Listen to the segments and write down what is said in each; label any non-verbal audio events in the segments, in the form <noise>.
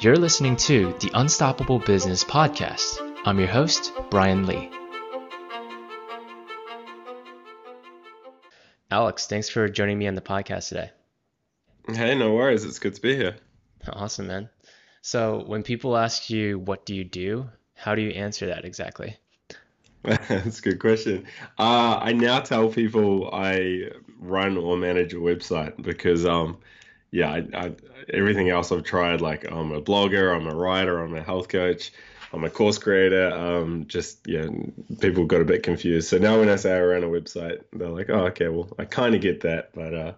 You're listening to the Unstoppable Business Podcast. I'm your host, Brian Lee. Alex, thanks for joining me on the podcast today. Hey, no worries. It's good to be here. Awesome, man. So, when people ask you, what do you do? How do you answer that exactly? <laughs> That's a good question. Uh, I now tell people I run or manage a website because, um, yeah, I, I, everything else I've tried, like I'm a blogger, I'm a writer, I'm a health coach, I'm a course creator. Um, just yeah, people got a bit confused. So now when I say I run a website, they're like, oh, okay, well, I kind of get that, but uh,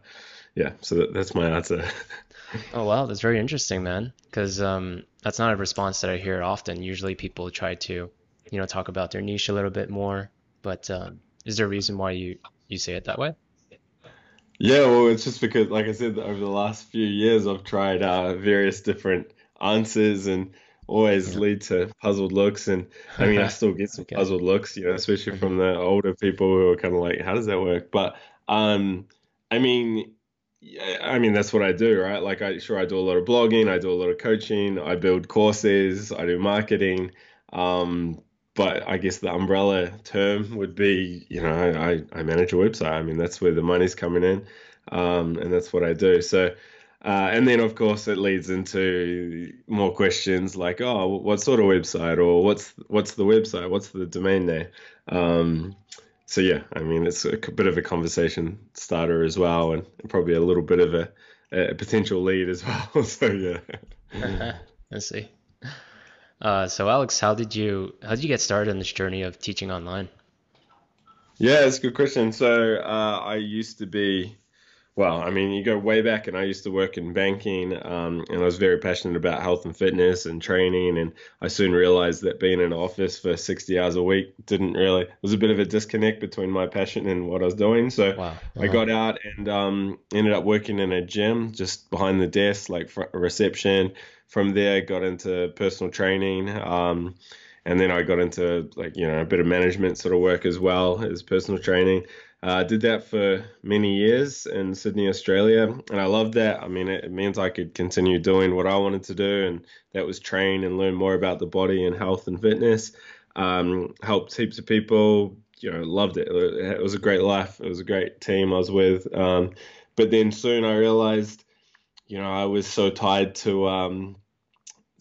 yeah. So that, that's my answer. <laughs> oh wow, that's very interesting, man. Because um, that's not a response that I hear often. Usually people try to, you know, talk about their niche a little bit more. But um, is there a reason why you you say it that way? Yeah, well, it's just because, like I said, over the last few years, I've tried uh, various different answers and always yeah. lead to puzzled looks. And I mean, I <laughs> still get some okay. puzzled looks, you know, especially from the older people who are kind of like, how does that work? But um, I mean, I mean, that's what I do, right? Like, I sure I do a lot of blogging, I do a lot of coaching, I build courses, I do marketing. Um, but I guess the umbrella term would be, you know, I, I manage a website. I mean, that's where the money's coming in, um, and that's what I do. So, uh, and then of course it leads into more questions like, oh, what sort of website, or what's what's the website, what's the domain name? Um, so yeah, I mean, it's a bit of a conversation starter as well, and probably a little bit of a, a potential lead as <laughs> well. so yeah. <laughs> I see. Uh, so Alex, how did you how did you get started in this journey of teaching online? Yeah, it's a good question. So uh, I used to be well, I mean, you go way back, and I used to work in banking, um, and I was very passionate about health and fitness and training. And I soon realized that being in an office for 60 hours a week didn't really, it was a bit of a disconnect between my passion and what I was doing. So wow. uh-huh. I got out and um, ended up working in a gym just behind the desk, like reception. From there, got into personal training. Um, and then I got into like you know a bit of management sort of work as well as personal training. Uh, did that for many years in Sydney, Australia, and I loved that. I mean, it, it means I could continue doing what I wanted to do, and that was train and learn more about the body and health and fitness. Um, helped heaps of people. You know, loved it. It was a great life. It was a great team I was with. Um, but then soon I realized, you know, I was so tied to um,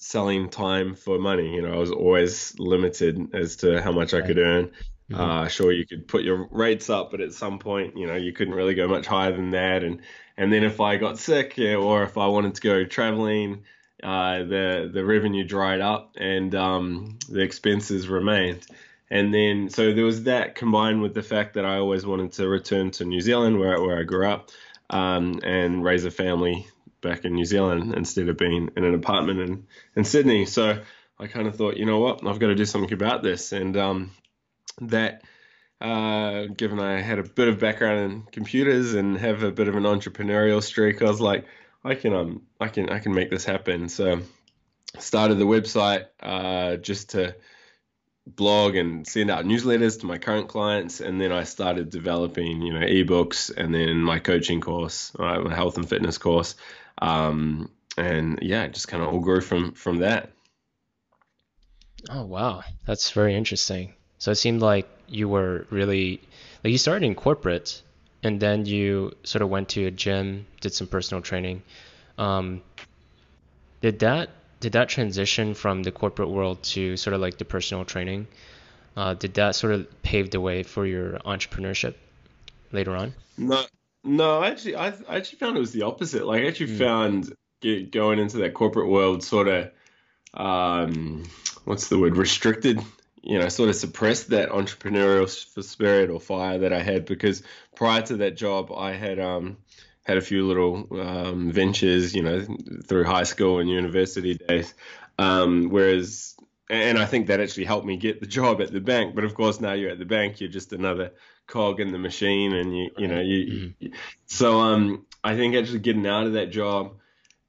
selling time for money. You know, I was always limited as to how much I could earn. Mm-hmm. Uh, sure, you could put your rates up, but at some point, you know, you couldn't really go much higher than that. And and then if I got sick, yeah, or if I wanted to go traveling, uh, the the revenue dried up and um, the expenses remained. And then so there was that combined with the fact that I always wanted to return to New Zealand, where where I grew up, um, and raise a family back in New Zealand instead of being in an apartment in in Sydney. So I kind of thought, you know what, I've got to do something about this. And um, that uh, given I had a bit of background in computers and have a bit of an entrepreneurial streak, I was like, I can um I can I can make this happen. So started the website uh, just to blog and send out newsletters to my current clients and then I started developing you know ebooks and then my coaching course uh, my health and fitness course. Um, and yeah just kind of all grew from from that. Oh wow. That's very interesting. So it seemed like you were really like you started in corporate and then you sort of went to a gym, did some personal training. Um, did that did that transition from the corporate world to sort of like the personal training? Uh, did that sort of pave the way for your entrepreneurship later on? No, no. Actually, I, I actually found it was the opposite. Like, I actually mm. found get, going into that corporate world sort of, um, what's the word, restricted you know, sort of suppressed that entrepreneurial spirit or fire that I had because prior to that job, I had um, had a few little um, ventures, you know, through high school and university days. Um, whereas, and I think that actually helped me get the job at the bank. But of course, now you're at the bank, you're just another cog in the machine, and you, you know, you. Mm-hmm. So, um, I think actually getting out of that job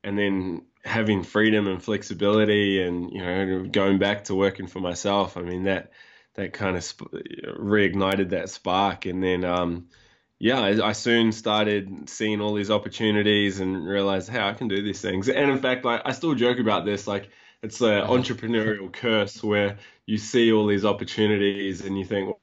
and then having freedom and flexibility and you know going back to working for myself i mean that that kind of sp- reignited that spark and then um yeah, I, I, soon started seeing all these opportunities and realized, hey, I can do these things. And in fact, like I still joke about this, like it's an <laughs> entrepreneurial curse where you see all these opportunities and you think,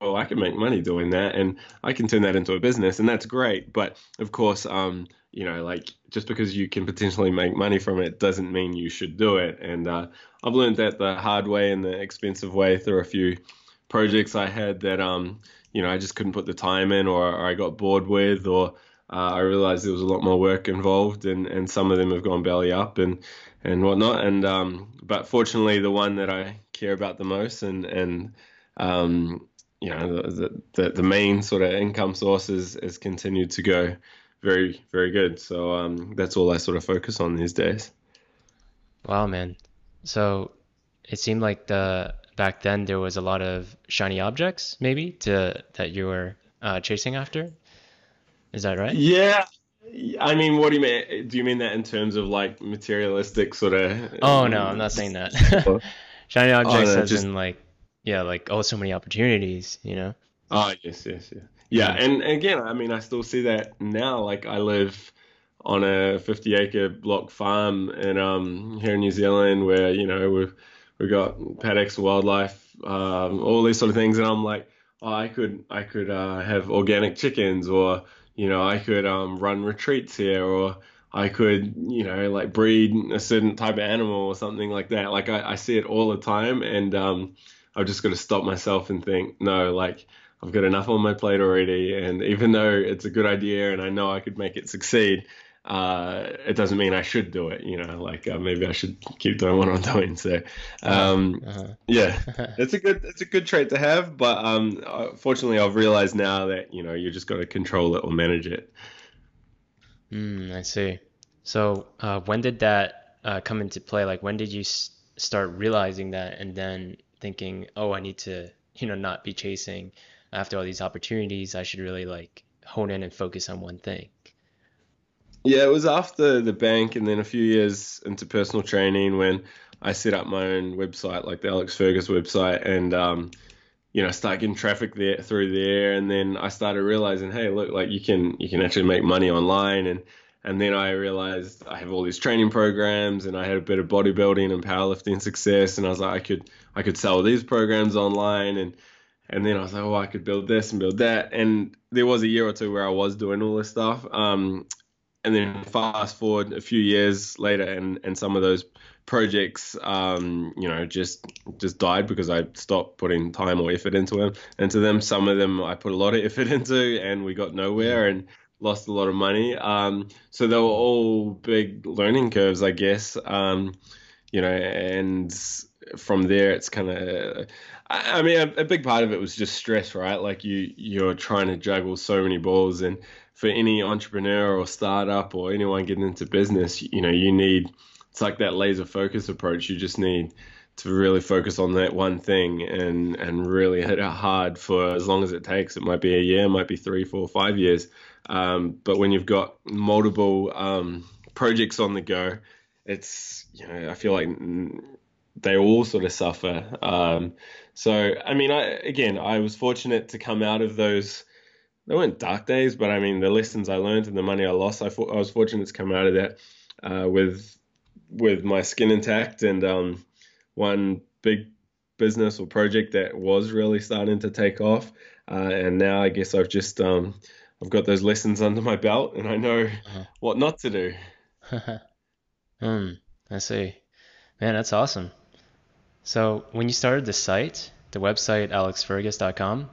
well, I can make money doing that, and I can turn that into a business, and that's great. But of course, um, you know, like just because you can potentially make money from it doesn't mean you should do it. And uh, I've learned that the hard way and the expensive way through a few projects I had that um you know I just couldn't put the time in or, or I got bored with or uh, I realized there was a lot more work involved and, and some of them have gone belly up and and whatnot. And um but fortunately the one that I care about the most and and um you know the the, the main sort of income source is, is continued to go very very good. So um that's all I sort of focus on these days. Wow man. So it seemed like the back then there was a lot of shiny objects maybe to that you were uh, chasing after. Is that right? Yeah. I mean, what do you mean? Do you mean that in terms of like materialistic sort of? Oh no, I'm not saying that. <laughs> shiny objects oh, no, as just... in like, yeah, like oh, so many opportunities, you know. Oh yes, yes, yeah, yeah. And again, I mean, I still see that now. Like, I live on a 50 acre block farm in um here in New Zealand, where you know we've we got paddocks, wildlife, um, all these sort of things, and I'm like, oh, I could I could uh, have organic chickens, or you know, I could um, run retreats here, or I could you know like breed a certain type of animal or something like that. Like I, I see it all the time, and um, I've just got to stop myself and think, no, like I've got enough on my plate already, and even though it's a good idea and I know I could make it succeed, uh, it doesn't mean I should do it. You know, like uh, maybe I should keep doing what I'm doing. So, um, uh-huh. yeah, <laughs> it's a good it's a good trait to have. But um, uh, fortunately, I've realized now that you know you just got to control it or manage it. Mm, I see. So, uh, when did that uh, come into play? Like, when did you s- start realizing that, and then thinking, "Oh, I need to, you know, not be chasing after all these opportunities. I should really like hone in and focus on one thing." Yeah, it was after the bank and then a few years into personal training when I set up my own website, like the Alex Fergus website, and um, you know, start getting traffic there through there, and then I started realizing, hey, look, like you can you can actually make money online, and and then I realized I have all these training programs, and I had a bit of bodybuilding and powerlifting success, and I was like, I could I could sell these programs online, and and then I was like, oh, I could build this and build that, and there was a year or two where I was doing all this stuff, um, and then fast forward a few years later, and and some of those projects, um, you know, just just died because I stopped putting time or effort into them. Into them, some of them I put a lot of <laughs> effort into, and we got nowhere and lost a lot of money. Um, so they were all big learning curves, I guess. Um, you know, and from there, it's kind of. I mean, a, a, big part of it was just stress, right? Like you, you're trying to juggle so many balls, and for any entrepreneur or startup or anyone getting into business, you know, you need it's like that laser focus approach. You just need to really focus on that one thing and and really hit it hard for as long as it takes. It might be a year, it might be three, four, five years. Um, but when you've got multiple um, projects on the go, it's you know I feel like they all sort of suffer. Um, so I mean, I again I was fortunate to come out of those they weren't dark days, but I mean the lessons I learned and the money I lost. I, I was fortunate to come out of that uh, with with my skin intact and um, one big business or project that was really starting to take off. Uh, and now I guess I've just um, I've got those lessons under my belt and I know uh-huh. what not to do. <laughs> Hmm, I see. Man, that's awesome. So when you started the site, the website alexfergus.com,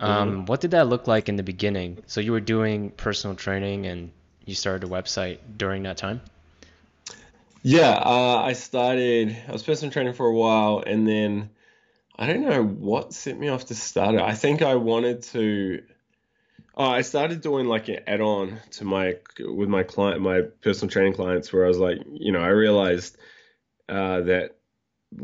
um, mm-hmm. What did that look like in the beginning? So you were doing personal training and you started a website during that time? Yeah, uh, I started. I was personal training for a while, and then I don't know what set me off to start it. I think I wanted to. Oh, I started doing like an add-on to my with my client, my personal training clients, where I was like, you know, I realized uh, that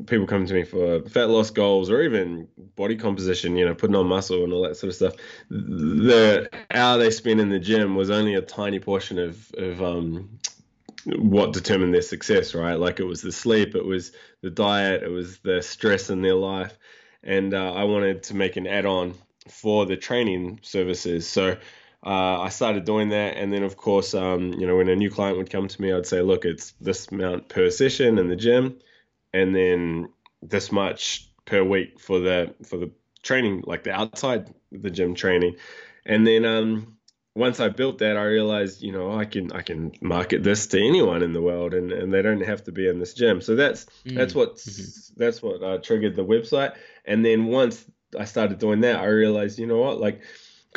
people come to me for fat loss goals or even body composition, you know, putting on muscle and all that sort of stuff. The hour they spend in the gym was only a tiny portion of of um, what determined their success, right? Like it was the sleep, it was the diet, it was the stress in their life, and uh, I wanted to make an add-on for the training services. So uh, I started doing that, and then of course, um, you know, when a new client would come to me, I'd say, look, it's this amount per session in the gym, and then this much per week for the for the training, like the outside the gym training, and then um, once I built that, I realized, you know, I can I can market this to anyone in the world, and, and they don't have to be in this gym. So that's mm. that's what mm-hmm. that's what uh, triggered the website. And then once I started doing that, I realized, you know what, like,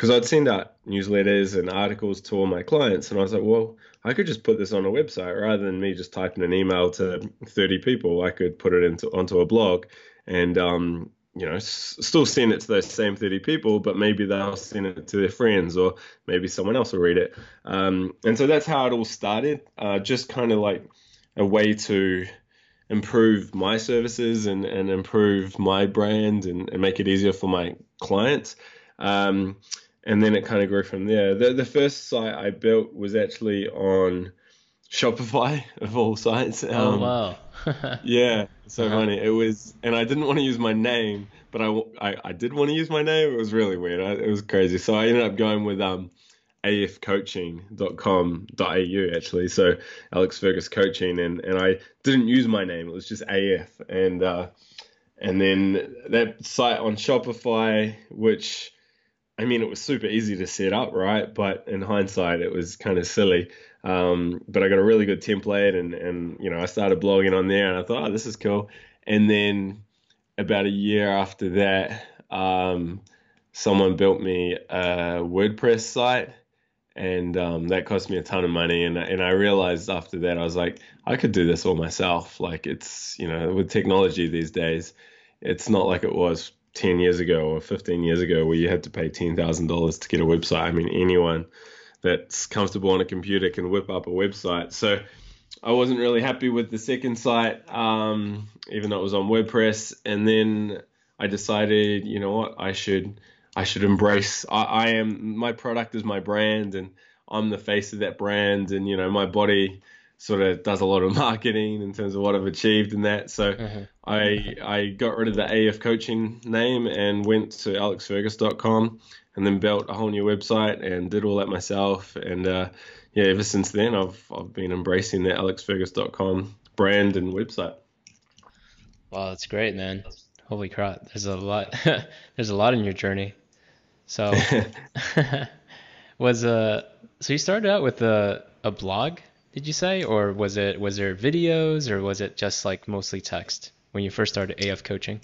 because I'd send out newsletters and articles to all my clients, and I was like, well, I could just put this on a website rather than me just typing an email to 30 people. I could put it into onto a blog, and um, you know, s- still send it to those same 30 people, but maybe they'll send it to their friends or maybe someone else will read it. Um, and so that's how it all started, uh, just kind of like a way to improve my services and, and improve my brand and, and make it easier for my clients. Um, and then it kind of grew from there. The, the first site I built was actually on Shopify of all sites. Oh, um, oh, wow. <laughs> yeah, so uh-huh. funny. It was, and I didn't want to use my name, but I, I, I did want to use my name. It was really weird. I, it was crazy. So I ended up going with um, afcoaching.com.au actually. So Alex Fergus Coaching, and and I didn't use my name. It was just AF, and uh, and then that site on Shopify, which I mean, it was super easy to set up, right? But in hindsight, it was kind of silly. Um, but I got a really good template, and and you know, I started blogging on there, and I thought, oh, this is cool. And then about a year after that, um, someone built me a WordPress site, and um, that cost me a ton of money. And and I realized after that, I was like, I could do this all myself. Like it's you know, with technology these days, it's not like it was 10 years ago or 15 years ago where you had to pay $10,000 to get a website. I mean, anyone that's comfortable on a computer can whip up a website. So I wasn't really happy with the second site, um, even though it was on WordPress. And then I decided, you know what, I should I should embrace. I, I am my product is my brand, and I'm the face of that brand. And you know, my body sort of does a lot of <laughs> marketing in terms of what I've achieved in that. So uh-huh. I I got rid of the AF coaching name and went to alexfergus.com and then built a whole new website and did all that myself. And uh, yeah, ever since then I've I've been embracing the alexfergus.com brand and website. Wow, that's great, man. Holy crap, there's a lot <laughs> there's a lot in your journey. So <laughs> was uh so you started out with a a blog did you say, or was it was there videos, or was it just like mostly text when you first started AF coaching?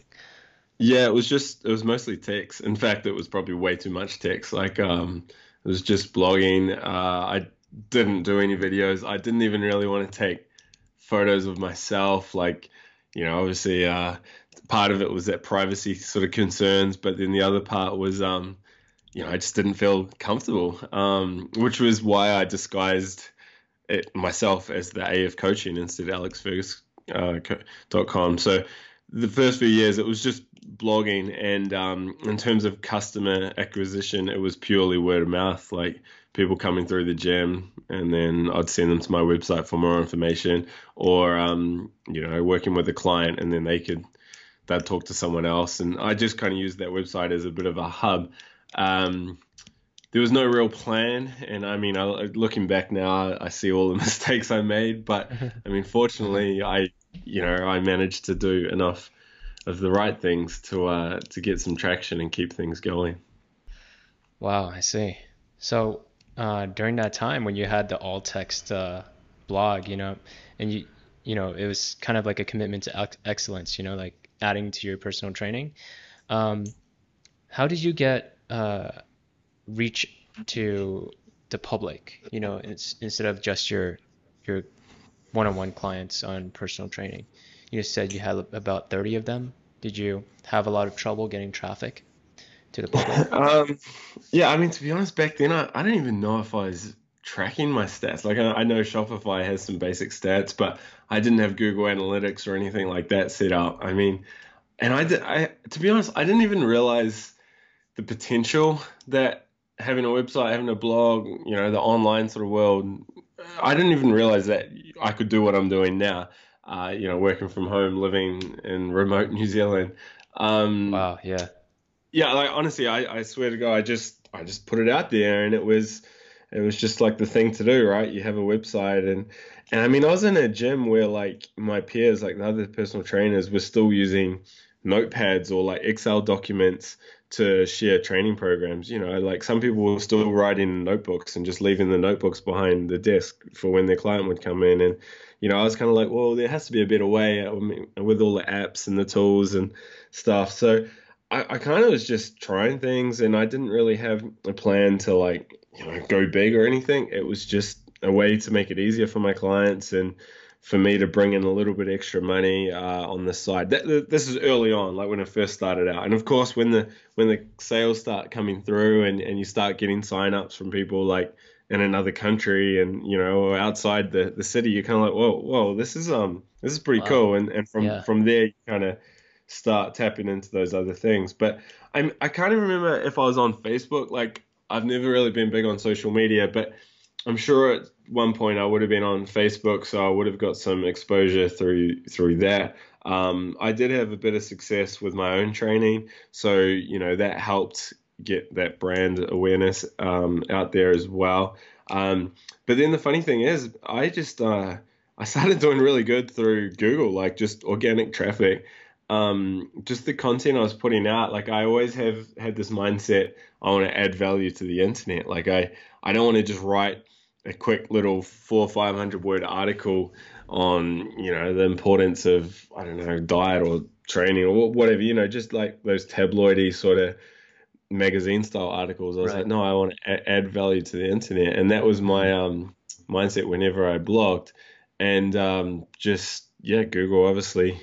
Yeah, it was just it was mostly text. In fact, it was probably way too much text. Like um, it was just blogging. Uh, I didn't do any videos. I didn't even really want to take photos of myself. Like you know, obviously, uh, part of it was that privacy sort of concerns, but then the other part was um, you know, I just didn't feel comfortable. Um, which was why I disguised it myself as the AF coaching instead of alexfergus.com. Uh, so the first few years it was just blogging and um, in terms of customer acquisition it was purely word of mouth like people coming through the gym and then i'd send them to my website for more information or um, you know working with a client and then they could they'd talk to someone else and i just kind of used that website as a bit of a hub um, there was no real plan. And I mean, I, looking back now, I see all the <laughs> mistakes I made. But I mean, fortunately, I you know I managed to do enough of the right things to uh, to get some traction and keep things going. Wow, I see. So uh, during that time when you had the all text uh, blog, you know, and you you know it was kind of like a commitment to excellence, you know, like adding to your personal training. Um, how did you get uh, reach to the public, you know, instead of just your your one-on-one clients on personal training. You said you had about 30 of them. Did you have a lot of trouble getting traffic to the public? <laughs> um, yeah, I mean, to be honest, back then I, I don't even know if I was tracking my stats. Like I, I know Shopify has some basic stats, but I didn't have Google Analytics or anything like that set up. I mean, and I did. I to be honest, I didn't even realize the potential that having a website, having a blog, you know, the online sort of world, I didn't even realize that I could do what I'm doing now. Uh, you know, working from home, living in remote <laughs> New Zealand. Um, wow, yeah. yeah, like honestly, I, I swear to God, I just I just put it out there, and it was it was just like the thing to do, right? You have a website, and and I mean, I was in a gym where like my peers, like the other personal trainers, were still using notepads or like Excel documents to share training programs. You know, like some people were still writing notebooks and just leaving the notebooks behind the desk for when their client would come in. And, you know, I was kind of like, well, there has to be a better way I mean, with all the apps and the tools and stuff. So I, I kind of was just trying things and I didn't really have a plan to like, you know, go big or anything. It was just a way to make it easier for my clients and for me to bring in a little bit extra money uh, on the side. That, this is early on, like when I first started out, and of course when the when the sales start coming through and, and you start getting signups from people like in another country and you know outside the, the city, you're kind of like, whoa, whoa, this is um this is pretty wow. cool, and and from yeah. from there you kind of start tapping into those other things. But I'm I can't even remember if I was on Facebook. Like I've never really been big on social media, but I'm sure at one point I would have been on Facebook, so I would have got some exposure through through that. Um, I did have a bit of success with my own training, so you know that helped get that brand awareness um, out there as well. Um, but then the funny thing is, I just uh, I started <laughs> doing really good through Google, like just organic traffic. Um, just the content I was putting out, like I always have had this mindset. I want to add value to the internet. Like I, I don't want to just write a quick little four or five hundred word article on you know the importance of I don't know diet or training or whatever you know just like those tabloidy sort of magazine style articles. I was right. like, no, I want to add value to the internet, and that was my um, mindset whenever I blogged, and um, just yeah, Google obviously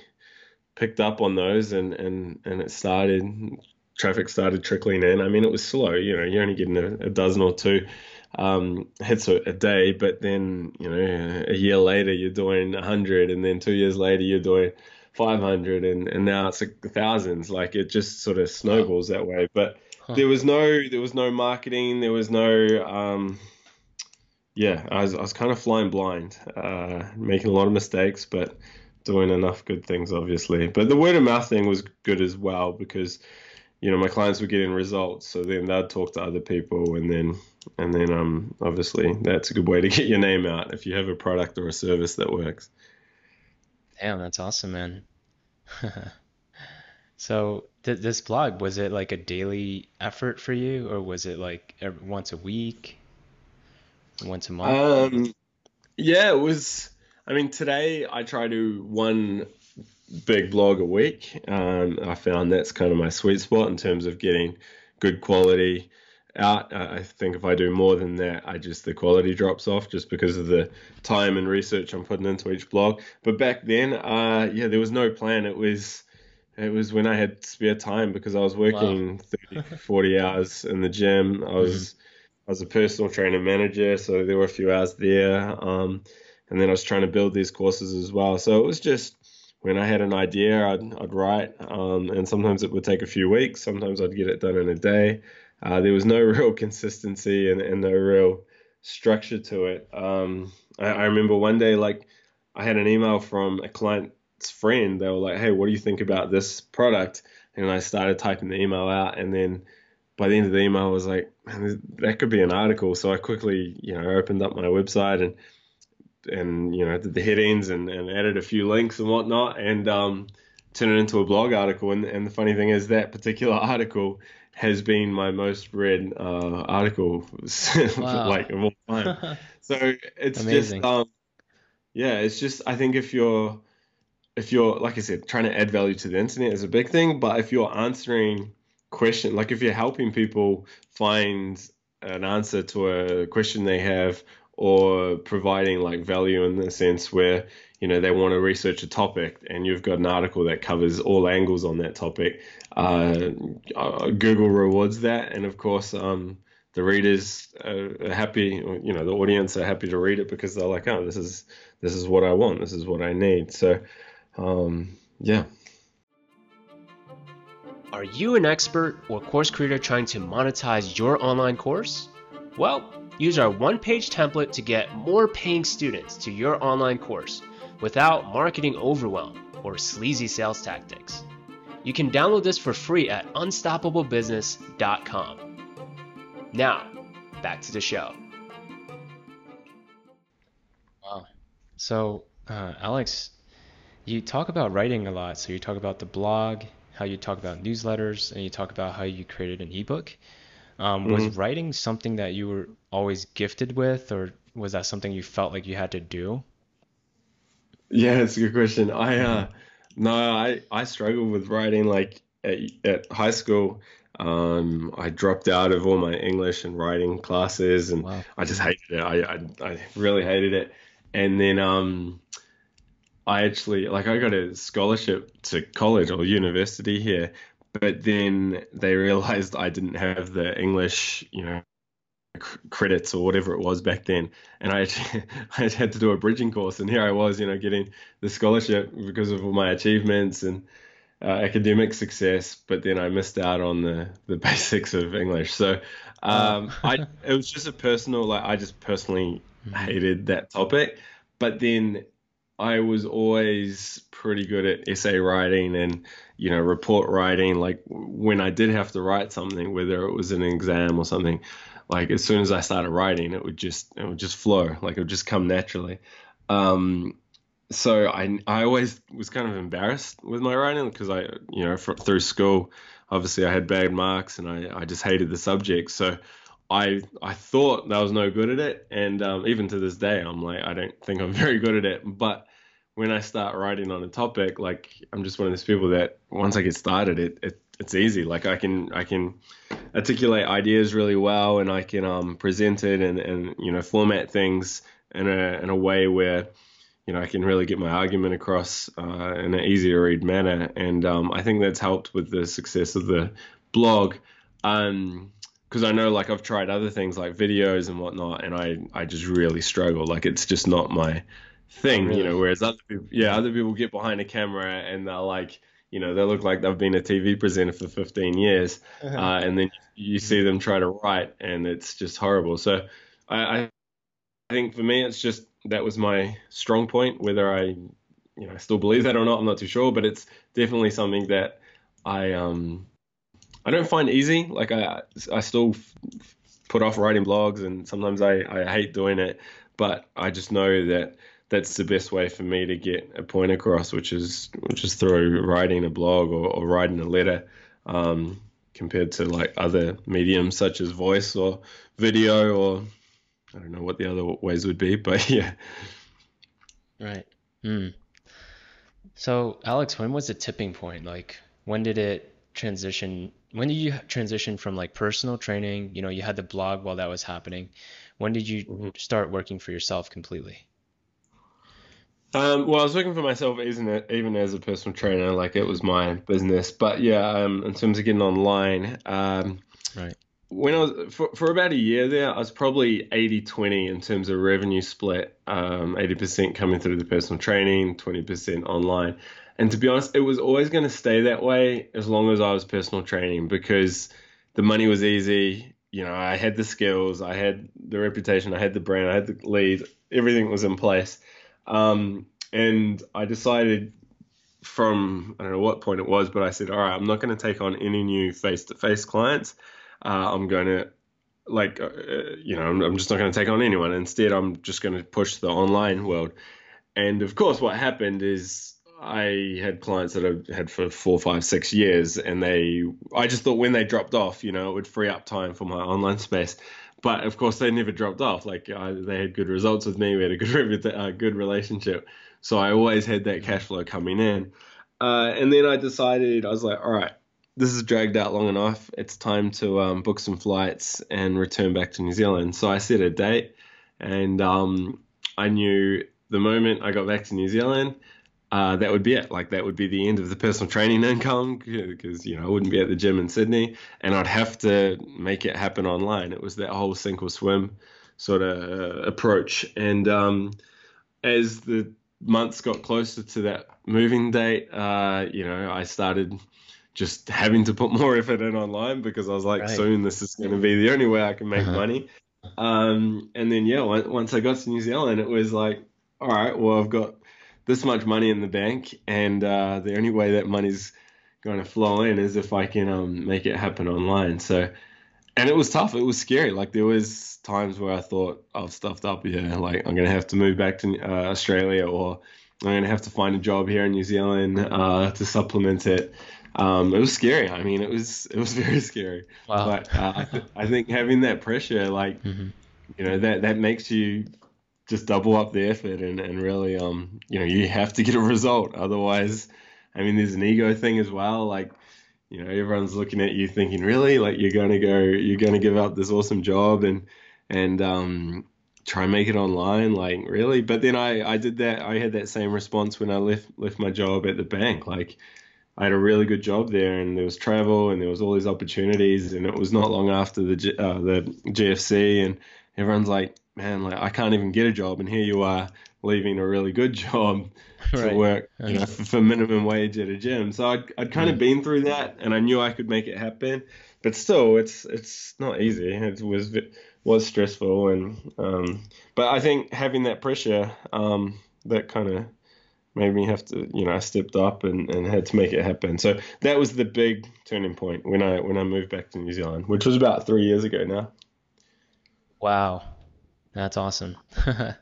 picked up on those, and and and it started traffic started trickling in. I mean, it was slow, you know, you're only getting a, a dozen or two um, hits a, a, day, but then you know a year later you're doing hundred, and then two years later you're doing five hundred, and and now it's like thousands. Like it just sort of snowballs that way. But huh. there was no there was no marketing, there was no um, yeah, I was I was kind of flying blind, uh, making a lot of mistakes, but doing enough good things obviously. But the word of mouth thing was good as well because you know my clients were getting results, so then they'd talk to other people, and then and then um, obviously that's a good way to get your name out if you have a product or a service that works. Damn, that's awesome, man. <laughs> so th- this blog was it like a daily effort for you, or was it like every, once a week, once a month? Um, yeah, it was. I mean, today I try to one big blog a week. Um, I found that's kind of my sweet spot in terms of getting good quality out. I think if I do more than that, I just the quality drops off just because of the time and research I'm putting into each blog. But back then, uh, yeah, there was no plan. It was it was when I had spare time because I was working wow. 30, 40 hours in the gym. I was mm-hmm. I was a personal trainer manager, so there were a few hours there. Um, and then I was trying to build these courses as well. So it was just when I had an idea, I'd, I'd write, um, and sometimes it would take a few weeks. Sometimes I'd get it done in a day uh, there was no <laughs> real consistency and, and no real structure to it. Um, I, I, remember one day, like, I had an email from a client's friend. They were like, "Hey, what do you think about this product?" And I started typing the email out, and then by the end of the email, I was like, "That could be an article." So I quickly, you know, opened up my website and and you know did the headings and, and added a few links and whatnot, and um, turned it into a blog article. And, and the funny thing is that particular <laughs> article has been my most read uh, article <laughs> like of all time. <laughs> so it's Amazing. just um, yeah, it's just I think if you're if you're like I said trying to add value to the internet is a big thing, but if you're answering question like if you're helping people find an answer to a question they have or providing like value in the sense where you know they want to research a topic and you've got an article that covers all angles on that topic uh, uh, google rewards that. And of course um, the readers are happy you know the audience are happy to read it because they're like oh this is this is what i want. This is what i need. So um, yeah. Are you an expert or course creator trying to monetize your online course? Well use our one page template to get more paying students to your online course without marketing overwhelm or sleazy sales tactics. You can download this for free at unstoppablebusiness.com. Now, back to the show. Wow. So, uh, Alex, you talk about writing a lot. So, you talk about the blog, how you talk about newsletters, and you talk about how you created an ebook. Um, was hmm writing something that you were always gifted with, or was that something you felt like you had to do? Yeah, it's a good question. I uh no, I I struggled with writing like at, at high school. Um, I dropped out of all my English and writing classes, and Wow. I just hated it. I I, I really hated it. And then um, I actually like I got a scholarship to college or university here, but then they realized I didn't have the English, you know, cr- credits or whatever it was back then, and I actually, <laughs> I had to do a bridging course, and here I was, you know, getting the scholarship because of all my achievements and uh, academic success, but then I missed out on the the <laughs> basics of English. So Oh. um, I it was just a personal like I just personally hmm hated that topic, but then I was always pretty good at essay writing and you know report writing. Like when I did have to write something, whether it was an exam or something, like as soon as I started writing, it would just it would just flow, like it would just come naturally. Um, so I I always was kind of embarrassed with my writing because I you know fr through school obviously I had bad marks and I I just hated the subject so I I thought that I was no good at it and um, even to this day I'm like I don't think I'm <laughs> very good at it but when I start writing on a topic like I'm just one of those people that once I get started it, it it's easy like I can I can articulate ideas really well and I can um, present it and and you know format things in a in a way where you know, I can really get my argument across uh, in an easy to read manner. And um, I think that's helped with the success of the blog. Um, because I know like I've tried other things like videos and whatnot, and I I just really struggle. Like it's just not my thing, you know. Whereas other people, yeah, other people get behind a camera and they're like, you know, they look like they've been a TV presenter for 15 years, uh, and then you see them try to write, and it's just horrible. So I, I I think for me, it's just that was my strong point. Whether I, you know, I still believe that or not, I'm not too sure. But it's definitely something that I um I don't find easy. Like I I still f- put off writing blogs, and sometimes I I hate doing it. But I just know that that's the best way for me to get a point across, which is which is through writing a blog or, or writing a letter. Um, compared to like other mediums such as voice or video or I don't know what the other ways would be, but <laughs> yeah. Right. Hmm. So, Alex, when was the tipping point? Like, when did it transition? When did you transition from like personal training? You know, you had the blog while that was happening. When did you Mhm. start working for yourself completely? Um, well, I was working for myself, isn't it? Even as a personal trainer, like it was my business. But yeah, um, in terms of getting online, um, Right. when I was for, for about a year there, I was probably 80-20 in terms of revenue split. Um, 80% coming through the personal training, 20% online. And to be honest, it was always going to stay that way as long as I was personal training because the money was easy. You know, I had the skills, I had the reputation, I had the brand, I had the lead, everything was in place. Um, and I decided from, I don't know what point it was, but I said, all right, I'm not going to take on any new face-to-face clients. Uh, I'm going to like uh, you know I'm, I'm just not going to take on anyone instead i'm just going to push the online world and of course what happened is i had clients that i've had for four five six years and they i just thought when they dropped off you know it would free up time for my online space but of course they never dropped off like uh, they had good results with me we had a good <laughs> uh, good relationship so i always had that cash flow coming in uh, and then i decided i was like all right this is dragged out long enough. It's time to um, book some flights and return back to New Zealand. So I set a date, and um, I knew the moment I got back to New Zealand, uh, that would be it. Like that would be the end of the personal training income because you know I wouldn't be at the gym in Sydney, and I'd have to make it happen online. It was that whole sink or swim sort of uh, approach, and um, as the months got closer to that moving date, uh, you know, I started just having to put more <laughs> effort in online because I was like, Right. soon this is going to be the only way I can make Uh-huh. money. Um, and then yeah, once I got to New Zealand, it was like, all right, well, I've got this much money in the bank, and uh, the only way that money's going to flow in is if I can um, make it happen online. So, and it was tough. It was scary. Like there was times where I thought I've stuffed up here. Like I'm gonna have to move back to uh, Australia, or I'm gonna have to find a job here in New Zealand uh, to supplement it. Um, it was scary. I mean, it was it was <laughs> very scary. Wow. But uh, I, th- I think having that pressure, like mm-hmm. you know, that that makes you just double up the effort and, and really um you know you have to get a result otherwise I mean, there's an ego thing as well. Like, you know, everyone's looking at you thinking, really, like you're gonna go, you're gonna give up this awesome job and and um, try and make it online, like really. But then I I did that. I had that same response when I left left my job at the bank. Like, I had a really good job there, and there was travel, and there was all these opportunities, and it was not long after the uh, the GFC, and everyone's like, man, like I can't even get a job, and here you are leaving a really good <laughs> job right. to work you know, for, for, minimum wage at a gym. So I'd, I'd kind of been through that, and I knew I could make it happen. But still, it's it's not easy. It was was stressful, and um, but I think having that pressure um, that kind of made me have to, you know, I stepped up and, and had to make it happen. So that was the big turning point when I when I moved back to New Zealand, which was about three years ago now. Wow, that's awesome. <laughs>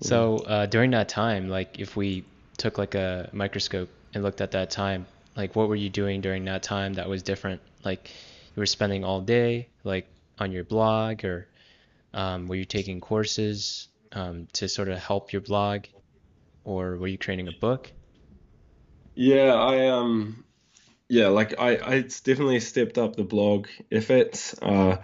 So uh, during that time, like if we took like a microscope and looked at that time, like what were you doing during that time that was different? Like you were spending all day like on your blog, or um, were you taking courses um, to sort of help your blog, or were you creating a book? Yeah, I um, yeah, like I I definitely stepped up the blog efforts. Uh,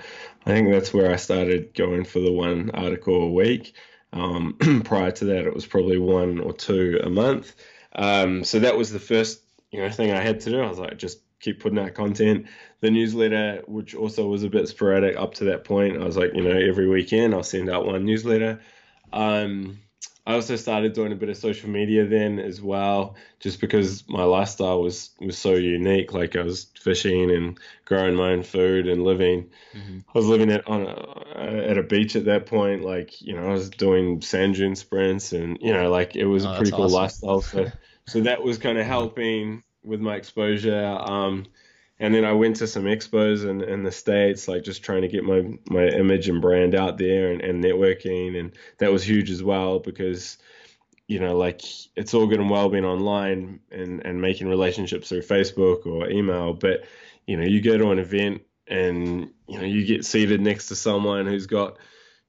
I think that's where I started going for the one article a week. Um, <clears throat> prior to that, it was probably one or two a month. Um, so that was the first you know thing I had to do. I was like, just keep putting out content. The newsletter, which also was a bit sporadic up to that point, I was like, you know, every weekend I'll send out one newsletter. Um, I also started doing a bit of social media then as well, just because my lifestyle was was so unique. Like I was fishing and growing my own food and living. Mm-hmm. I was living at on a, at a beach at that point. Like you know, I was doing sand dune sprints, and you know, like it was oh, a pretty cool awesome. lifestyle. So <laughs> so that was kind of helping with my exposure. Um, and then I went to some expos in, in the states, like just trying to get my my image and brand out there and, and networking, and that was huge as well because you know like it's all good and well being online and and making relationships through Facebook or email, but you know you go to an event and you know you get seated next to someone who's got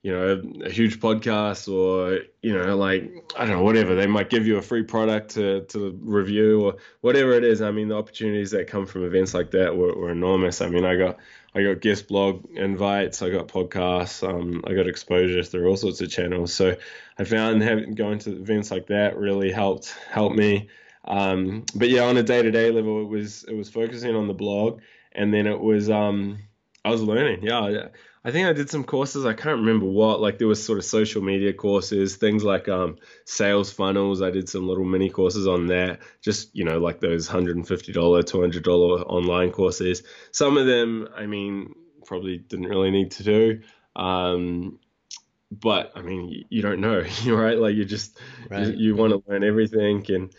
you know, a, huge podcast or, you know, like, I don't know, whatever. They might give you a free product to, to review or whatever it is. I mean, the opportunities that come from events like that were, were enormous. I mean, I got, I got guest blog invites, I got podcasts, um, I got exposure through all sorts of channels. So I found having going to events like that really helped, helped me. Um, but yeah, on a day to day level, it was, it was focusing on the blog and then it was, um, I was learning. Yeah. I think I did some courses. I can't remember what. Like there was sort of social media courses, things like um, sales funnels. I did some little mini courses on that. Just you know, like those hundred and fifty dollar, two hundred dollar online courses. Some of them, I mean, probably didn't really need to do. Um, but I mean, you, you don't know, <laughs> right? Like you just right. you, you want to learn everything and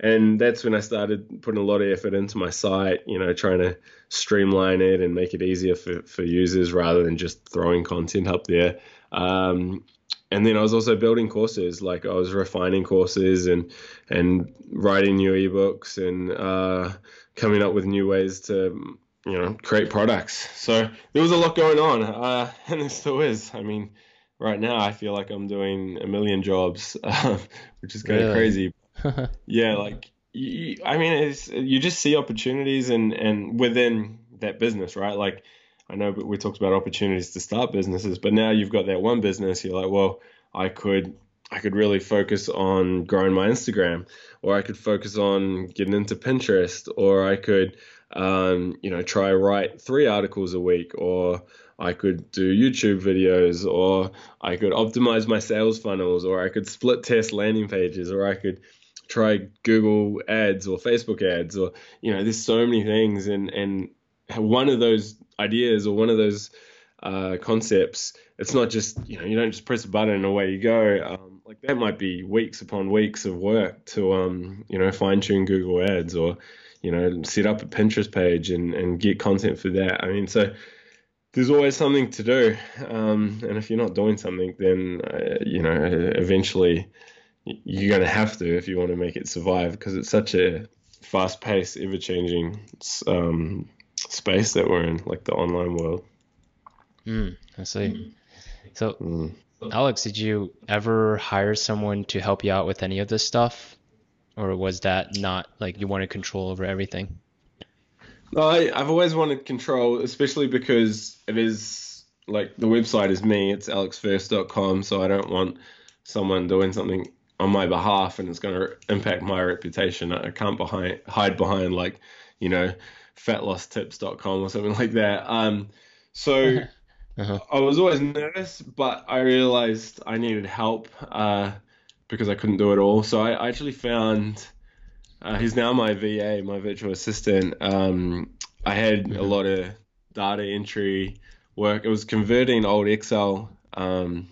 and that's when I started putting a lot of effort into my site, you know, trying to streamline it and make it easier for, for users rather than just throwing content up there. Um, and then I was also building courses, like I was refining courses and and writing new ebooks and uh, coming up with new ways to you know create products. So there was a lot going on, uh, <laughs> and there still is. I mean, right now I feel like I'm doing a million jobs, uh, <laughs> which is kind of crazy. <laughs> yeah, like you, I mean, it's you just see opportunities and and within that business, right? Like I know we talked about opportunities to start businesses, but now you've got that one business. You're like, well, I could I could really focus on growing my Instagram, or I could focus on getting into Pinterest, or I could, um, you know, try write three articles a week, or I could do YouTube videos, or I could optimize my sales funnels, or I could split test landing pages, or I could try Google ads or Facebook ads or you know there's so many things and and one of those ideas or one of those uh, concepts it's not just you know you don't just press a button and away you go um, like that might be weeks upon weeks of work to um you know fine tune Google ads or you know, set up a Pinterest page and, and get content for that. I mean, so there's always something to do. Um, and if you're not doing something, then, uh, you know, eventually you're going to have to if you want to make it survive because it's such a fast paced, ever changing um, space that we're in, like the online world. Mm, I see. So, mm. Alex, did you ever hire someone to help you out with any of this stuff? Or was that not like you wanted control over everything? No, I, I've always wanted control, especially because it is like the website is me, it's alexfergus.com, so I don't want someone doing something on my behalf and it's going to impact my reputation. I can't behind, hide behind like, you know, fatlosstips.com or something like that. Um, so <laughs> uh-huh. I was always nervous, but I realized I needed help uh, because I couldn't do it all. So I, actually found uh, he's now my VA, my virtual assistant. Um, I had mm-hmm. a lot of data entry work. It was converting old Excel um,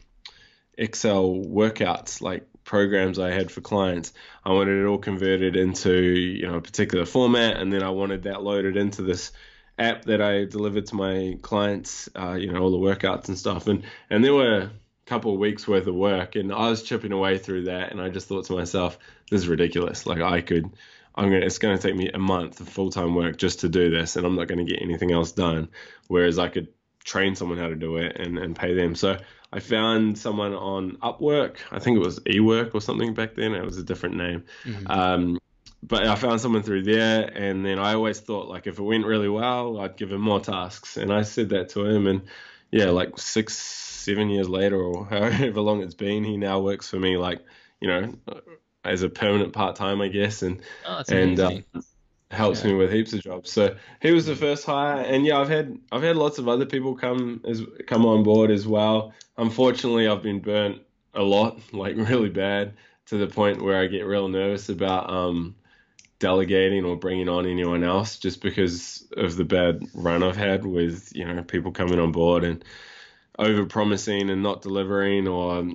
Excel workouts, like programs I had for clients. I wanted it all converted into you know a particular format, and then I wanted that loaded into this app that I delivered to my clients. Uh, you know all the workouts and stuff, and and there were a couple of weeks worth of work, and I was chipping away through that, and I just thought to myself, this is ridiculous. Like I could. I'm gonna, it's going to take me a month of full time work just to do this, and I'm not going to get anything else done. Whereas I could train someone how to do it and, and pay them. So I found someone on Upwork. I think it was eWork or something back then. It was a different name. Mm-hmm. Um, but I found someone through there, and then I always thought like if it went really well, I'd give him more tasks. And I said that to him, and yeah, like six, seven years later, or <laughs> however long it's been, he now works for me like you know as a permanent part time, I guess. And oh, and uh, helps yeah. me with heaps of jobs. So he was the first hire, and yeah, I've had I've had lots of other people come as come on board as well. Unfortunately, I've been burnt a lot, <laughs> like really bad, to the point where I get real nervous about um, delegating or bringing on anyone else, just because of the bad run I've had with you know people coming on board and over promising and not delivering, or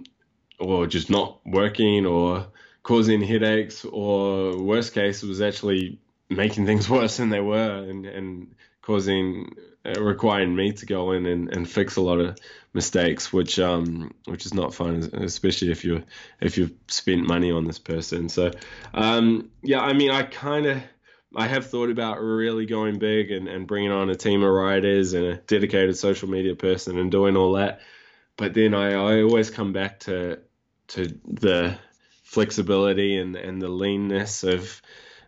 or just not working, or causing headaches, or worst case was actually making things <laughs> worse than they were and, and causing uh, requiring me to go in and, and fix a lot of mistakes, which um which is not fun, especially if you if you've spent money on this person. So um yeah, I mean I kind of I have thought about really going big and, and bringing on a team of writers and a dedicated social media person and doing all that, but then I, I always come back to to the flexibility and, and the leanness of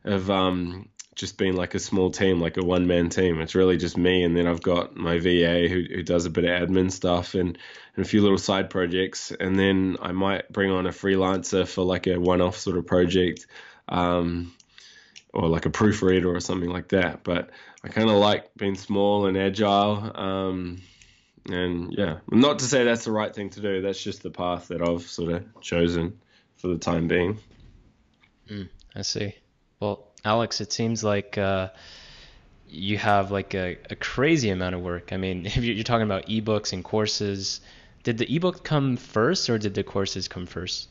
of um just been like a small team, like a one man team. It's really just me, and then I've got my VA who, who does a bit of admin stuff and, and a few little side projects, and then I might bring on a freelancer for like a one off sort of project, um, or like a proofreader or something like that. But I kind of like being small and agile. Um, and yeah, not to say that's the right thing to do. That's just the path that I've sort of chosen for the time being. Mm, I see. Well, Alex, it seems like uh, you have like a, a, crazy amount of work. I mean, <laughs> if you're talking about ebooks and courses, did the ebook come first or did the courses come first?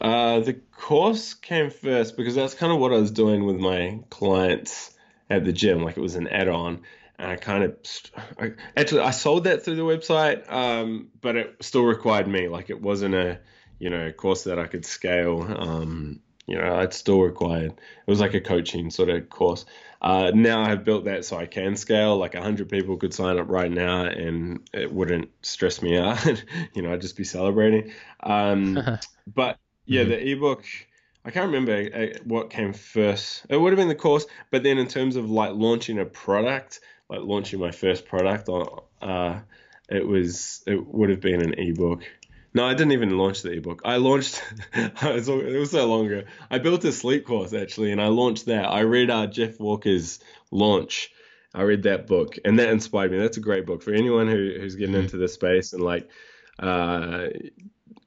Uh, the course came first because that's kind of what I was doing with my clients at the gym. Like it was an add-on, and I kind of I, actually I sold that through the website, um, but it still required me. Like it wasn't a you know course that I could scale. Um, you know, it's still required. It was like a coaching sort of course. Uh, now I have built that so I can scale. Like 100 people could sign up right now and it wouldn't stress me out. <laughs> you know, I'd just be celebrating. Um, <laughs> but yeah, mm-hmm. the ebook, I can't remember uh, what came first. It would have been the course, but then in terms of like launching a product, like launching my first product, uh, it was it would have been an ebook. No, I didn't even launch the ebook. I launched. <laughs> it was so long ago. I built a sleep course actually, and I launched that. I read uh, Jeff Walker's launch. I read that book, and that inspired me. That's a great book for anyone who, who's getting mm-hmm. into this space and like uh,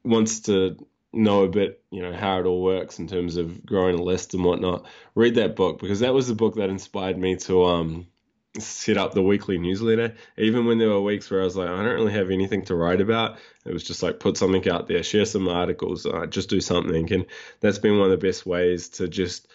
wants to know a bit, you know, how it all works in terms of growing a list and whatnot. Read that book because that was the book that inspired me to um set up the weekly newsletter. Even when there were weeks where I was like, I don't really have anything to write about, it was just like put something out there, share some articles, uh, just do something. And that's been one of the best ways to just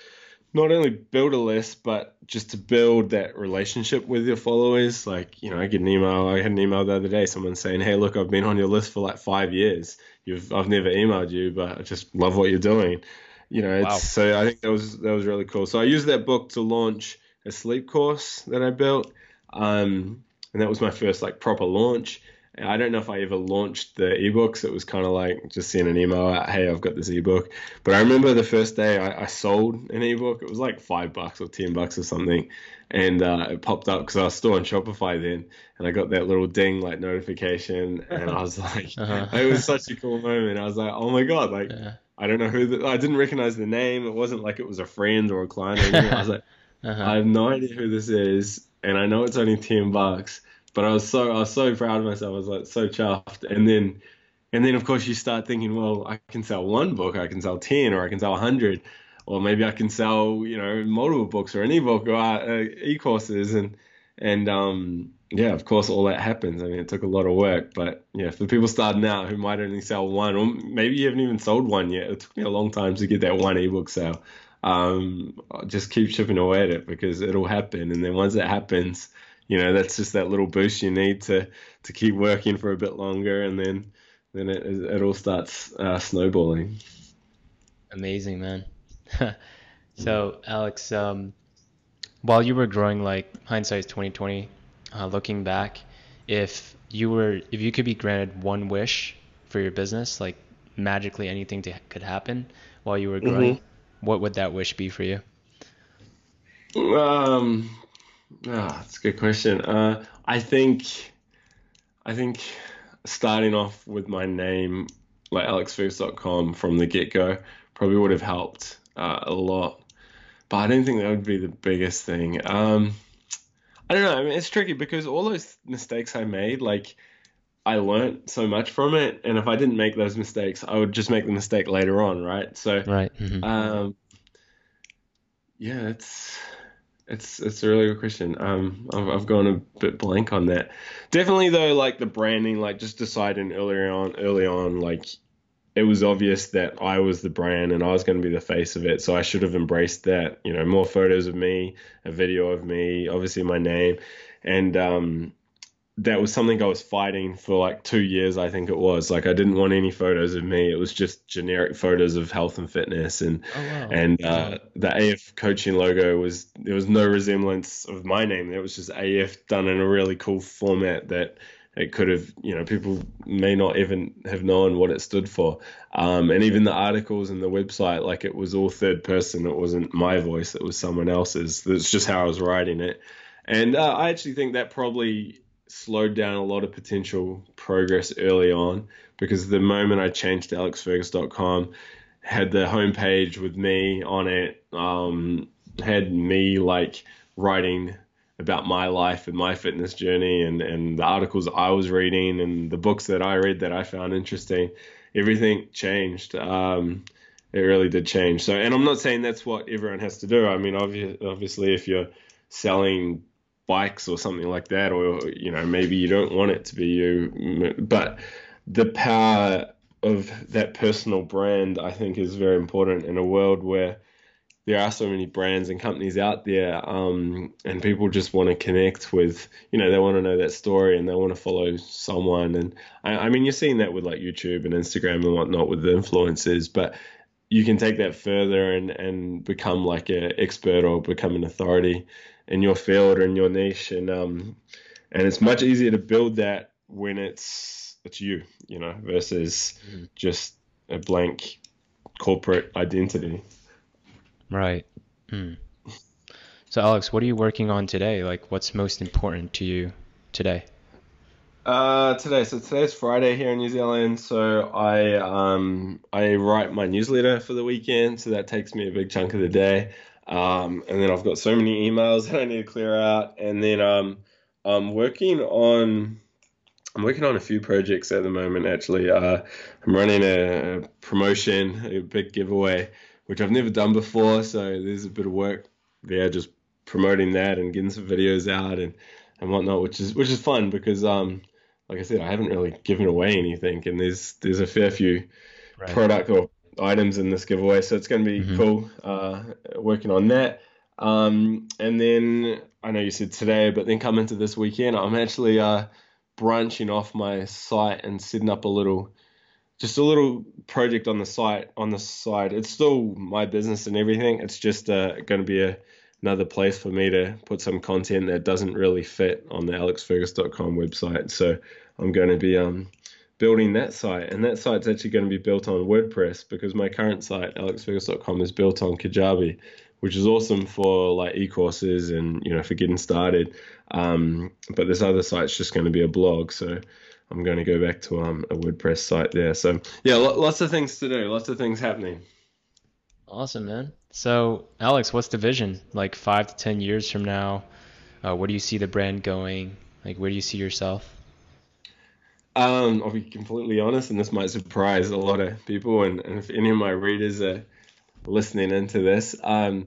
not only build a list, but just to build that relationship with your followers. Like, you know, I get an email. I had an email the other day, someone saying, "Hey, look, I've been on your list for like five years. You've, I've never emailed you, but I just love what you're doing." You know, it's, wow. so I think that was that was really cool. So I used that book to launch a sleep course that I built, um, and that was my first like proper launch. I don't know if I ever launched the ebooks. It was kind of like just seeing an email out, hey, I've got this ebook. But I remember the first day I, I sold an ebook. It was like five bucks or ten bucks or something, and uh, it popped up because I was still on Shopify then, and I got that little ding like notification, and I was <laughs> like, uh-huh. it was such a cool moment. I was like, oh my god, like yeah. I don't know who the, I didn't recognize the name. It wasn't like it was a friend or a client. Or. I was like, uh-huh. I have no idea who this is, and I know it's only ten bucks but I was so I was so proud of myself. I was like so chuffed. And then and then of course you start thinking, well, I can sell one book, I can sell ten, or I can sell a hundred, or maybe I can sell you know multiple books or an ebook or uh, e-courses and and um yeah, of course, all that happens. I mean, it took a lot of work, but yeah, for people starting out who might only sell one, or maybe you haven't even sold one yet, it took me a long time to get that one ebook sale. Um, just keep chipping away at it because it'll happen, and then once it happens, you know that's just that little boost you need to to keep working for a bit longer, and then then it it all starts uh, snowballing. Amazing, man. <laughs> so Alex, um, while you were growing, like hindsight is twenty twenty. Uh, looking back, if you were if you could be granted one wish for your business, like magically anything to, could happen while you were growing, mm-hmm. What would that wish be for you? Um, oh, that's a good question. Uh, I think, I think starting off with my name, like alexfergus.com from the get go, probably would have helped uh, a lot. But I don't think that would be the biggest thing. Um, I don't know. I mean, it's tricky because all those mistakes I made, like, I learned so much from it, and if I didn't make those mistakes, I would just make the mistake later on, right? So, right. Mm-hmm. Um, yeah, it's it's it's a really good question. Um, I've, I've gone a bit blank on that. Definitely though, like the branding, like just deciding earlier on, early on, like it was obvious that I was the brand and I was going to be the face of it. So I should have embraced that. You know, more photos of me, a video of me, obviously my name, and um, that was something I was fighting for like two years, I think it was. Like I didn't want any photos of me. It was just generic photos of health and fitness, and oh, wow. and uh, the AF coaching logo was there was no resemblance of my name. It was just AF done in a really cool format that it could have, you know, people may not even have known what it stood for. Um, and even the articles and the website, like it was all third person. It wasn't my voice. It was someone else's. That's just how I was writing it. And uh, I actually think that probably slowed down a lot of potential progress early on because the moment I changed to alexfergus.com, had the homepage with me on it, um, had me like writing about my life and my fitness journey and, and the articles I was reading and the books that I read that I found interesting. Everything changed. Um, it really did change. So, and I'm not saying that's what everyone has to do. I mean, obviously, obviously if you're selling bikes or something like that, or you know maybe you don't want it to be you, but the power of that personal brand I think is very important in a world where there are so many brands and companies out there, um, and people just want to connect with, you know, they want to know that story and they want to follow someone. And I, I mean, you're seeing that with like YouTube and Instagram and whatnot with the influencers, but you can take that further and, and become like an expert or become an authority in your field or in your niche, and um, and it's much easier to build that when it's it's you, you know, versus mm-hmm. just a blank corporate identity. Right. Mm. So, Alex, what are you working on today? Like, what's most important to you today? Uh, today, so today's Friday here in New Zealand. So I um I write my newsletter for the weekend, so that takes me a big chunk of the day. Um, and then I've got so many emails <laughs> that I need to clear out. And then um, I'm working on I'm working on a few projects at the moment. Actually, uh, I'm running a, a promotion, a big giveaway, which I've never done before. So there's a bit of work there, just promoting that and getting some videos out and and whatnot, which is which is fun because um, like I said, I haven't really given away anything, and there's there's a fair few right. product or items in this giveaway, so it's going to be Mhm. cool. Uh, working on that. Um, and then I know you said today, but then come into this weekend, I'm actually uh, branching off my site and setting up a little, just a little project on the site on the side. It's still my business and everything. It's just uh, going to be a, another place for me to put some content that doesn't really fit on the alexfergus.com website. So I'm going to be um, building that site, and that site's actually going to be built on WordPress because my current site, alexfergus.com, is built on Kajabi, which is awesome for like e-courses and you know for getting started. Um, but this other site's just going to be a blog, so I'm going to go back to um, a WordPress site there. So yeah, lo- lots of things to do, lots of things happening. Awesome, man. So, Alex, what's the vision? Like five to ten years from now, uh, where do you see the brand going? Like, where do you see yourself? Um, I'll be completely honest, and this might surprise a lot of people, and, and if any of my readers are listening into this, um,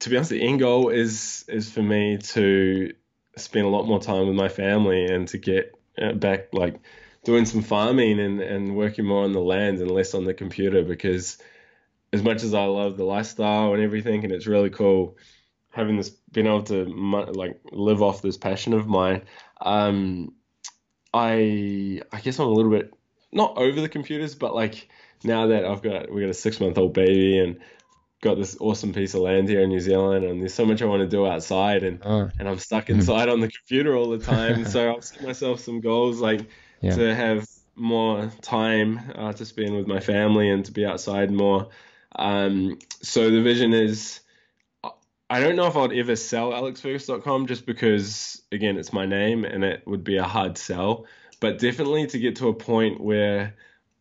to be honest, the end goal is is for me to spend a lot more time with my family and to get uh, back like doing some farming and, and working more on the land and less on the computer because as much as I love the lifestyle and everything and it's really cool having this being able to like live off this passion of mine um I I guess I'm a little bit not over the computers but like now that I've got we got a six month old baby and got this awesome piece of land here in New Zealand and there's so much I want to do outside and Oh, and I'm stuck inside on the computer all the time. <laughs> So I've set myself some goals like Yeah. to have more time uh, to spend with my family and to be outside more. Um, so the vision is I don't know if I'd ever sell alexfergus.com just because again it's my name and it would be a hard sell, but definitely to get to a point where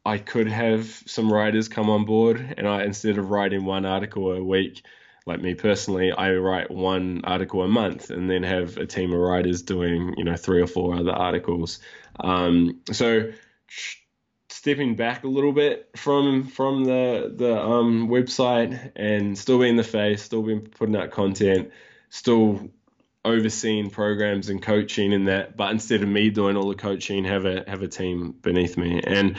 I could have some writers come on board and I instead of writing one article a week, like me personally, I write one article a month and then have a team of writers doing, you know, three or four other articles. Um, so stepping back a little bit from from the the um, website and still being the face, still being putting out content, still overseeing programs and coaching and that, but instead of me doing all the coaching, have a have a team beneath me. And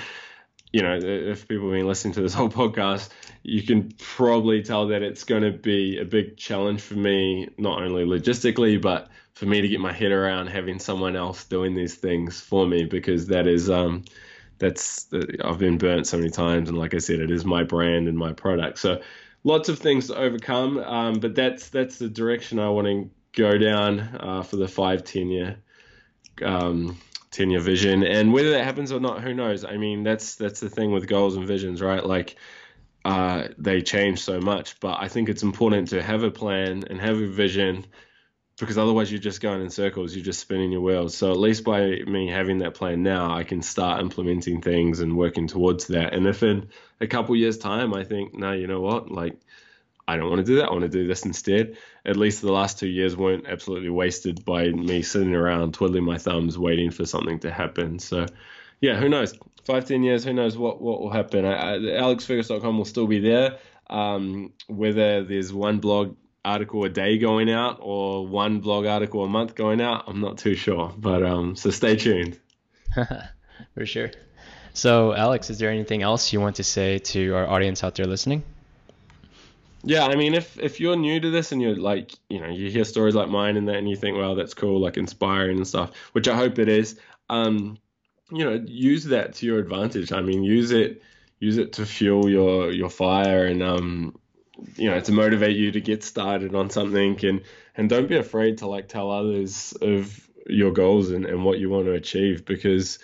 you know, if people have been listening to this whole podcast, you can probably tell that it's going to be a big challenge for me, not only logistically, but for me to get my head around having someone else doing these things for me, because that is, um, that's, I've been burnt so many times. And like I said, it is my brand and my product. So lots of things to overcome. Um, but that's, that's the direction I want to go down, uh, for the five, 10 year, um, 10 year vision and whether that happens or not who knows i mean that's that's the thing with goals and visions right like uh, they change so much but i think it's important to have a plan and have a vision because otherwise you're just going in circles you're just spinning your wheels so at least by me having that plan now i can start implementing things and working towards that and if in a couple years time i think no you know what like I don't want to do that. I want to do this instead. At least the last two years weren't absolutely wasted by me sitting around twiddling my thumbs waiting for something to happen. So, yeah, who knows? Five, ten years, who knows what, what will happen? I, I, AlexFergus.com will still be there. Um, whether there's one blog article a day going out or one blog article a month going out, I'm not too sure. But um, so stay tuned. <laughs> For sure. So, Alex, is there anything else you want to say to our audience out there listening? Yeah, I mean, if if you're new to this and you're like, you know, you hear stories like mine and that, and you think, well, that's cool, like inspiring and stuff, which I hope it is. Um, you know, use that to your advantage. I mean, use it, use it to fuel your your fire and um, you know, to motivate you to get started on something and and don't be afraid to like tell others of your goals and, and what you want to achieve because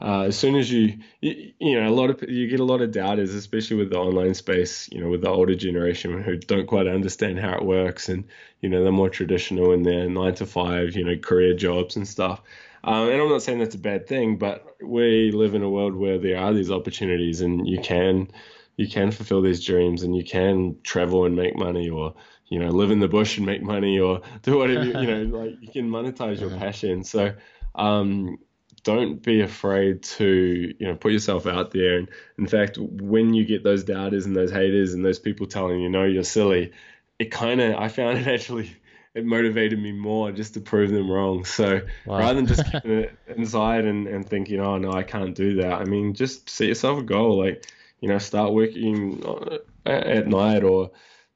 uh, as soon as you, you, you know, a lot of you get a lot of doubters, especially with the online space. You know, with the older generation who don't quite understand how it works, and you know, they're more traditional in their nine to five, you know, career jobs and stuff. Um, and I'm not saying that's a bad thing, but we live in a world where there are these opportunities, and you can, you can fulfill these dreams, and you can travel and make money, or you know, live in the bush and make money, or do whatever you, you know, <laughs> like you can monetize your passion. So. Um, don't be afraid to you know put yourself out there and in fact when you get those doubters and those haters and those people telling you no you're silly it kind of i found it actually it motivated me more just to prove them wrong so Wow. rather than just <laughs> keeping it inside and, and thinking oh no i can't do that i mean just set yourself a goal like you know, start working uh, at night or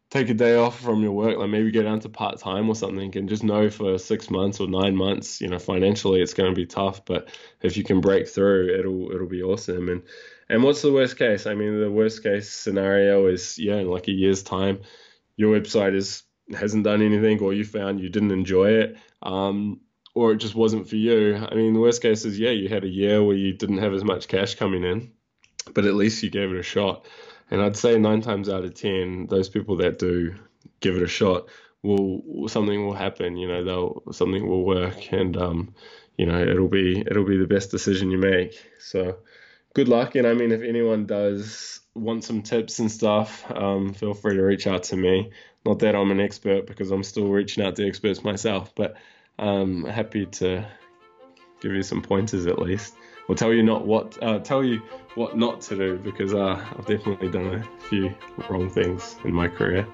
take a day off from your work, like maybe go down to part time or something, and just know for six months or nine months, you know, financially it's going to be tough, but if you can break through, it'll it'll be awesome. And and what's the worst case? I mean, the worst case scenario is yeah, in like a year's time, your website is hasn't done anything, or you found you didn't enjoy it, um, or it just wasn't for you. I mean, the worst case is yeah, you had a year where you didn't have as much cash coming in, but at least you gave it a shot. And I'd say nine times out of ten, those people that do give it a shot will something will happen. You know, they'll something will work, and um, you know, it'll be it'll be the best decision you make. So, good luck. And I mean, if anyone does want some tips and stuff, um, feel free to reach out to me. Not that I'm an expert because I'm still reaching out to experts myself, but um, happy to give you some pointers at least or tell you not what uh, tell you what not to do because uh, I've definitely done a few wrong things in my career.